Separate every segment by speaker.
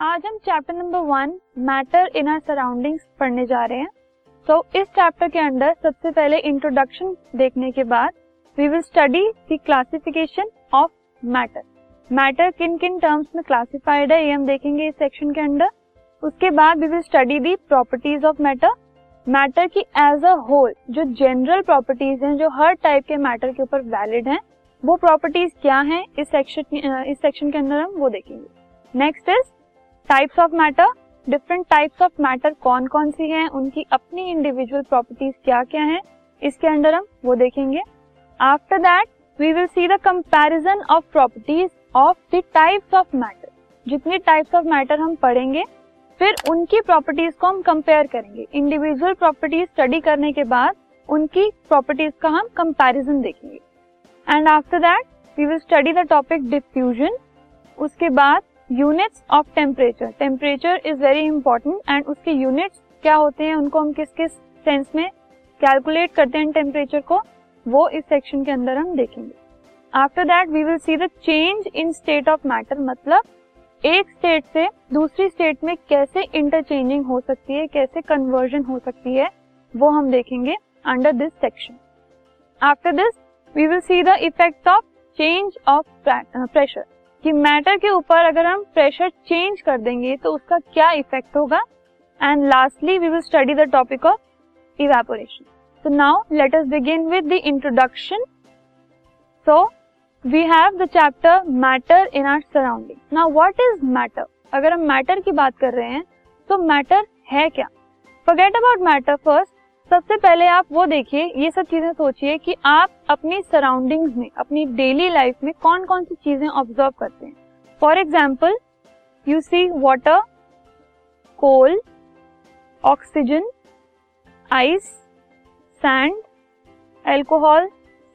Speaker 1: आज हम chapter number one matter in our surroundings पढ़ने जा रहे हैं। तो so, इस चैप्टर के अंदर सबसे पहले इंट्रोडक्शन देखने के बाद we will study the classification of matter matter किन किन टर्म्स में क्लासिफाइड है ये हम देखेंगे इस सेक्शन के अंदर। उसके बाद we will study the properties of matter matter की एज अ होल जो जनरल प्रॉपर्टीज़ हैं जो हर टाइप के मैटर के ऊपर वैलिड हैं वो प्रॉपर्टीज़ क्या हैं इस सेक्शन इस सेक्शन के अंदर हम वो देखेंगे। Next is types of matter different types of matter कौन कौन सी हैं, उनकी अपनी इंडिविजुअल प्रॉपर्टीज़ क्या क्या हैं, इसके अंदर हम वो देखेंगे। After that we will see the comparison of properties of the types of matter जितनी टाइप्स ऑफ़ मैटर हम पढ़ेंगे, फिर उनकी प्रॉपर्टीज़ को हम कंपेयर करेंगे। इंडिविजुअल प्रॉपर्टीज़ स्टडी करने के बाद, उनकी प्रॉपर्टीज़ का हम कंपैरिजन देखेंगे। And after that we will study the topic diffusion उसके बाद units of temperature temperature is very important and उसके यूनिट्स क्या होते हैं, उनको हम किस किस सेंस में कैलकुलेट करते हैं टेम्परेचर को, वो इस सेक्शन के अंदर हम देखेंगे। After that we will see the change in state of matter मतलब एक स्टेट से दूसरी स्टेट में कैसे इंटरचेंजिंग हो सकती है, कैसे कन्वर्जन हो सकती है, वो हम देखेंगे under this section after this we will see the effect of change of pressure कि मैटर के ऊपर अगर हम प्रेशर चेंज कर देंगे तो उसका क्या इफ़ेक्ट होगा? And lastly we will study the topic of evaporation so now let us begin with the introduction so we have the chapter matter in our surrounding now what is matter अगर हम matter की बात कर रहे हैं तो matter है क्या? फॉरगेट अबाउट मैटर फ़र्स्ट सबसे पहले आप वो देखिए, ये सब चीज़ें सोचिए कि आप अपनी सराउंडिंग्स में, अपनी डेली लाइफ में कौन कौन सी चीज़ें ऑब्ज़र्व करते हैं। For example you see water coal oxygen ice sand alcohol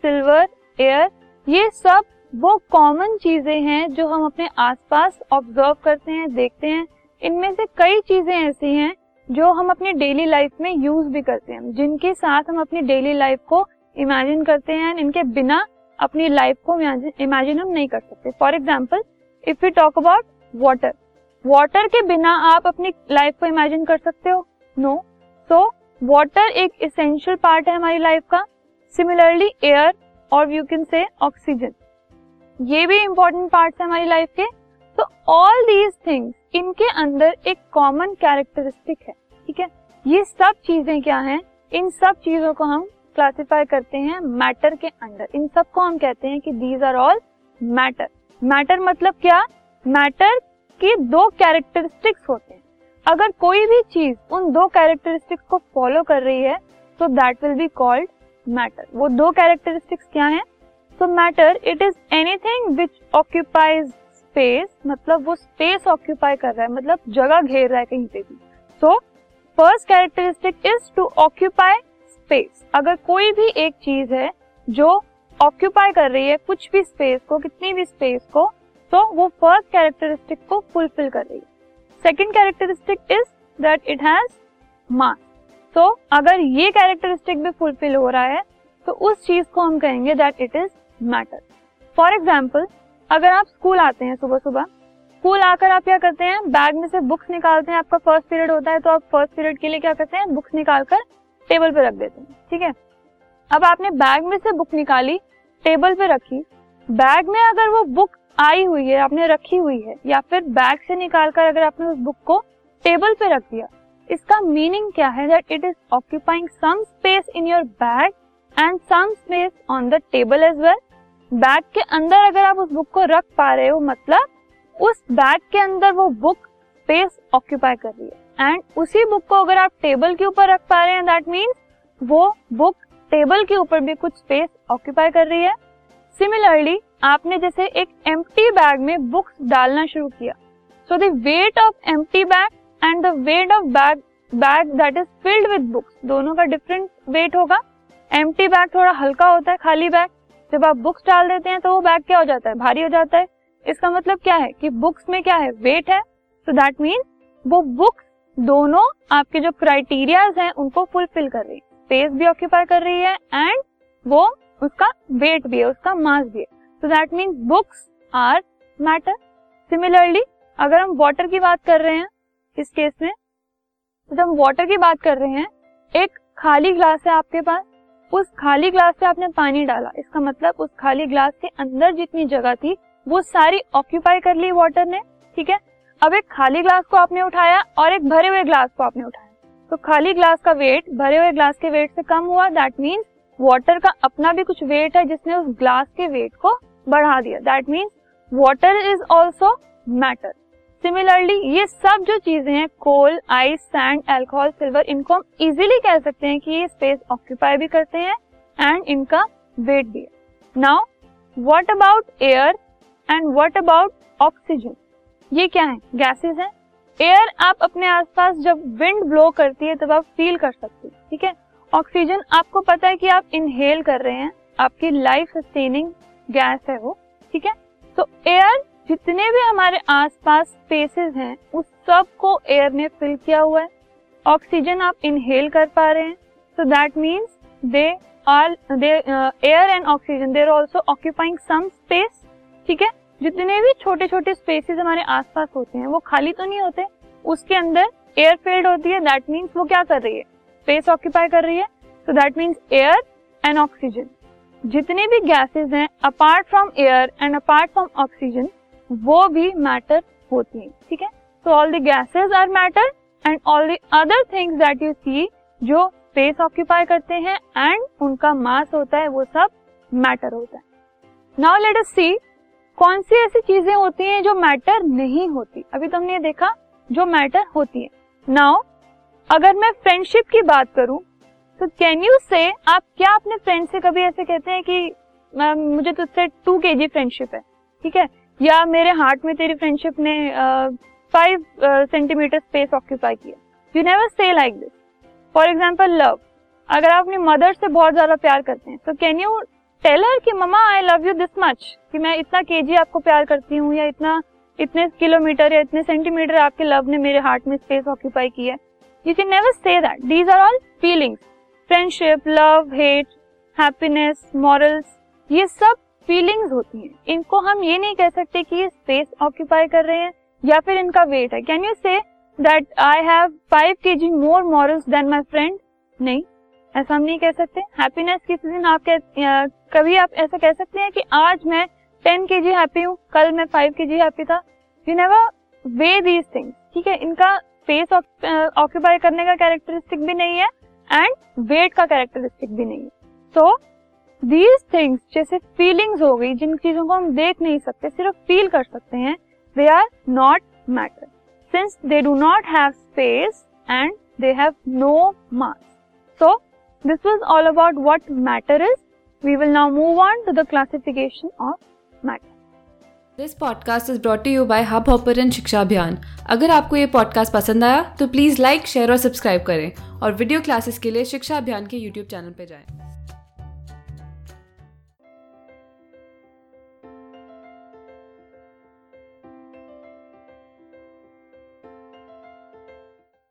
Speaker 1: silver air ये सब वो कॉमन चीज़ें हैं जो हम अपने आसपास ऑब्ज़र्व करते हैं, देखते हैं। इनमें से कई चीज़ें ऐसी हैं जो हम अपनी डेली लाइफ में यूज़ भी करते हैं, जिनके साथ हम अपनी डेली लाइफ को इमेजिन करते हैं इनके बिना अपनी लाइफ को इमेजिन हम नहीं कर सकते। For example if you talk about water water के बिना आप अपनी लाइफ को इमेजिन कर सकते हो? नो सो वाटर एक इसेंशियल पार्ट है हमारी लाइफ का। सिमिलरली एयर और यू कैन से ऑक्सीजन ये भी इंपॉर्टेंट पार्ट है हमारी लाइफ के। तो ऑल दीज थिंग्स इनके अंदर एक कॉमन कैरेक्टरिस्टिक है। ठीक है? ये सब चीज़ें क्या हैं? इन सब चीज़ों को हम क्लासिफाई करते हैं मैटर के अंडर इन सबको हम कहते हैं कि these are all matter matter मतलब क्या? मैटर के दो कैरेक्टरिस्टिक्स होते हैं। अगर कोई भी चीज़ उन दो कैरेक्टरिस्टिक्स को फॉलो कर रही है तो that will be called matter वो दो कैरेक्टरिस्टिक्स क्या हैं? तो matter it is anything which occupies space मतलब वो स्पेस ऑक्यूपाई कर रहा है मतलब जगह घेर रहा है कहीं पे भी। So first characteristic is to occupy space अगर कोई भी एक चीज़ है जो ऑक्यूपाई कर रही है, कुछ भी स्पेस को, कितनी भी स्पेस को तो वो फ़र्स्ट कैरेक्टरिस्टिक को फुलफिल कर रही है। Second characteristic is that it has mass तो अगर ये कैरेक्टरिस्टिक भी फुलफिल हो रहा है तो उस चीज़ को हम कहेंगे that it is matter for example अगर आप स्कूल आते हैं सुबह सुबह स्कूल आकर आप क्या करते हैं? बैग में से बुक्स निकालते हैं, आपका फ़र्स्ट पीरियड होता है तो आप फ़र्स्ट पीरियड के लिए क्या करते हैं? बुक्स निकालकर टेबल पे रख देते हैं, ठीक है? अब आपने बैग में से बुक निकाली टेबल पे रखी, बैग में अगर वो बुक आई हुई है, आपने रखी हुई है, या फिर बैग से निकालकर अगर आपने उस बुक को टेबल पे रख दिया, इसका मीनिंग क्या है? That it is occupying some space in your bag and some space on the table as well bag के अंदर अगर आप उस बुक को रख पा रहे हो मतलब उस बैग के अंदर वो बुक स्पेस ऑक्यूपाई कर रही है। एंड उसी बुक को अगर आप टेबल के ऊपर रख पा रहे हैं दैट मीन्स वो बुक टेबल के ऊपर भी कुछ स्पेस ऑक्यूपाई कर रही है। सिमिलरली आपने जैसे एक एम्प्टी बैग में बुक्स डालना शुरू किया। So the weight of empty bag and the weight of bag bag that is filled with books दोनों का डिफरेंट वेट होगा। एम्प्टी बैग थोड़ा हल्का होता है, खाली बैग जब आप बुक्स डाल देते हैं तो वो बैग क्या हो जाता है? भारी हो जाता है। इसका मतलब क्या है कि बुक्स में क्या है? वेट है। सो दैट मीन वो बुक्स दोनों आपके जो क्राइटेरियाज हैं, उनको फुलफिल कर रही है। स्पेस भी ऑक्यूपाई कर रही है एंड वो उसका वेट भी है, उसका मास भी है। So that means books are matter similarly अगर हम वाटर की बात कर रहे हैं, इस केस में तो जब हम वाटर की बात कर रहे हैं, एक खाली ग्लास है आपके पास। उस खाली ग्लास से आपने पानी डाला। इसका मतलब उस खाली ग्लास के अंदर जितनी जगह थी वो सारी ऑक्यूपाई कर ली वाटर ने, ठीक है? अब एक खाली ग्लास को आपने उठाया और एक भरे हुए ग्लास को आपने उठाया। तो खाली ग्लास का वेट भरे हुए ग्लास के वेट से कम हुआ दैट मीन्स वाटर का अपना भी कुछ वेट है जिसने उस ग्लास के वेट को बढ़ा दिया। That means water is also matter similarly ये सब जो चीज़ें हैं coal ice sand alcohol silver इनको हम इजिली कह सकते हैं कि ये स्पेस ऑक्यूपाई भी करते हैं एंड इनका वेट भी है। Now what about air and what about oxygen ये क्या है? गैसेस हैं? एयर आप अपने आसपास जब विंड ब्लो करती है, तब आप फील कर सकते हैं, ठीक है? ऑक्सीजन आपको पता है कि आप इनहेल कर रहे हैं, आपकी लाइफ सस्टेनिंग गैस है वो, ठीक है? तो एयर जितने भी हमारे आसपास स्पेसेस हैं, उस सबको एयर ने फिल किया हुआ है। ऑक्सीजन आप इनहेल कर पा रहे हैं। So that means they are they air and oxygen they're also occupying some space ठीक है? जितने भी छोटे छोटे स्पेसेस हमारे आसपास होते हैं, वो खाली तो नहीं होते, उसके अंदर एयर फ़ील्ड होती है दैट मीन्स वो क्या कर रही है? स्पेस ऑक्यूपाई कर रही है so that means air and oxygen जितने भी गैसेस हैं apart from air and apart from oxygen वो भी मैटर होती हैं, ठीक है? So all the gases are matter and all the other things that you see जो स्पेस ऑक्यूपाई करते हैं एंड उनका मास होता है, वो सब मैटर होता है. नाउ लेट अस सी कौन सी ऐसी चीज़ें होती हैं जो मैटर नहीं होती? अभी तुमने ये देखा, जो मैटर होती है। नाउ अगर मैं फ्रेंडशिप की बात करूँ तो कैन यू से आप क्या अपने फ्रेंड से कभी ऐसे कहते हैं कि मुझे तुझसे टू के जी फ्रेंडशिप है। ठीक है? या मेरे हार्ट में तेरी फ्रेंडशिप ने फाइव सेंटीमीटर स्पेस ऑक्यूपाई किया। You never say like this for example love अगर आप अपनी मदर से बहुत ज़्यादा प्यार करते हैं तो कैन यू टेल हर कि mama I love you this much कि मैं इतना केजी आपको प्यार करती हूँ या इतना, इतने किलोमीटर या इतने सेंटीमीटर आपके लव ने मेरे हार्ट में स्पेस ऑक्यूपाई किया you can never say that these are all feelings friendship love hate happiness morals ये सब फीलिंग्स होती हैं। इनको हम ये नहीं कह सकते कि ये स्पेस ऑक्यूपाई कर रहे हैं या फिर इनका वेट है। Can you say that I have five K G more morals than my friend नहीं। ऐसा हम नहीं कह सकते। हैप्पीनेस किसी दिन आप कह, कभी आप ऐसा कह सकते हैं कि आज मैं टेन के जी हैप्पी हूँ कल मैं फाइव के जी हैप्पी था। You never weigh these things ठीक है? इनका स्पेस ऑक्यूपाई करने का कैरेक्टरिस्टिक भी नहीं है एंड वेट का कैरेक्टरिस्टिक भी नहीं है। सो दीज थिंग्स जैसे फीलिंग्स हो गई जिन चीज़ों को हम देख नहीं सकते सिर्फ़ फील कर सकते हैं they are not matter since they do not have space and they have no mass so this was all about what matter is we will now move on to the classification of matter
Speaker 2: this podcast is brought you by Hubhopper Shiksha Abhiyan अगर आपको ये podcast पसंद आया तो please like share और subscribe करें और video classes के लिए शिक्षा अभियान के यूट्यूब चैनल पर जाएँ।